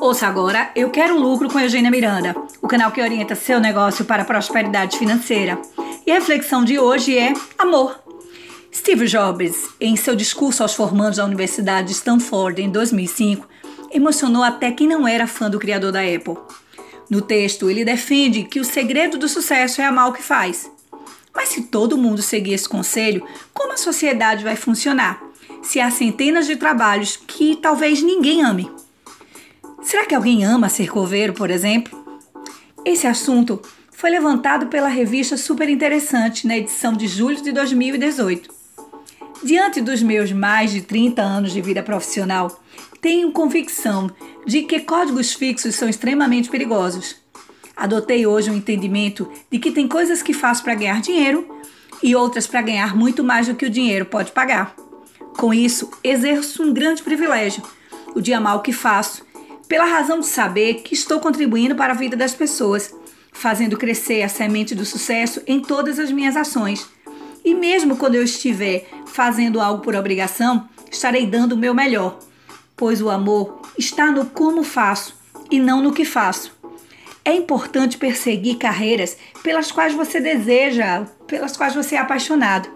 Ouça agora Eu Quero Lucro com Eugênia Miranda, o canal que orienta seu negócio para a prosperidade financeira. E a reflexão de hoje é amor. Steve Jobs, em seu discurso aos formandos da Universidade de Stanford em 2005, emocionou até quem não era fã do criador da Apple. No texto, ele defende que o segredo do sucesso é amar o que faz. Mas se todo mundo seguir esse conselho, como a sociedade vai funcionar? Se há centenas de trabalhos que talvez ninguém ame. Será que alguém ama ser coveiro, por exemplo? Esse assunto foi levantado pela revista Super Interessante na edição de julho de 2018. Diante dos meus mais de 30 anos de vida profissional, tenho convicção de que códigos fixos são extremamente perigosos. Adotei hoje o um entendimento de que tem coisas que faço para ganhar dinheiro e outras para ganhar muito mais do que o dinheiro pode pagar. Com isso, exerço um grande privilégio, o de amar o que faço, pela razão de saber que estou contribuindo para a vida das pessoas, fazendo crescer a semente do sucesso em todas as minhas ações. E mesmo quando eu estiver fazendo algo por obrigação, estarei dando o meu melhor, pois o amor está no como faço e não no que faço. É importante perseguir carreiras pelas quais você deseja, pelas quais você é apaixonado.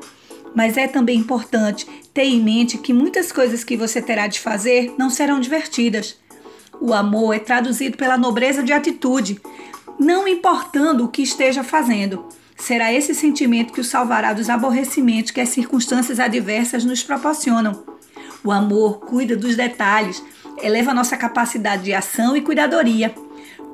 Mas é também importante ter em mente que muitas coisas que você terá de fazer não serão divertidas. O amor é traduzido pela nobreza de atitude, não importando o que esteja fazendo. Será esse sentimento que o salvará dos aborrecimentos que as circunstâncias adversas nos proporcionam. O amor cuida dos detalhes, eleva nossa capacidade de ação e cuidadoria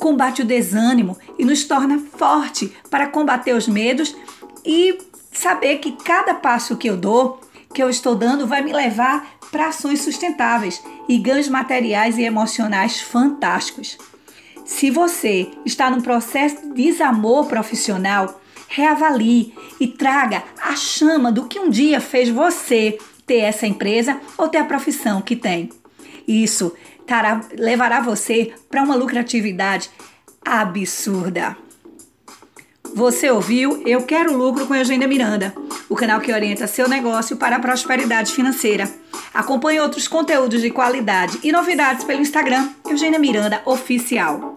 combate o desânimo e nos torna forte para combater os medos e saber que cada passo que eu dou, que eu estou dando, vai me levar para ações sustentáveis e ganhos materiais e emocionais fantásticos. Se você está num processo de desamor profissional, reavalie e traga a chama do que um dia fez você ter essa empresa ou ter a profissão que tem. Isso tará, levará você para uma lucratividade absurda. Você ouviu Eu Quero Lucro com Eugênia Miranda, o canal que orienta seu negócio para a prosperidade financeira. Acompanhe outros conteúdos de qualidade e novidades pelo Instagram Eugênia Miranda Oficial.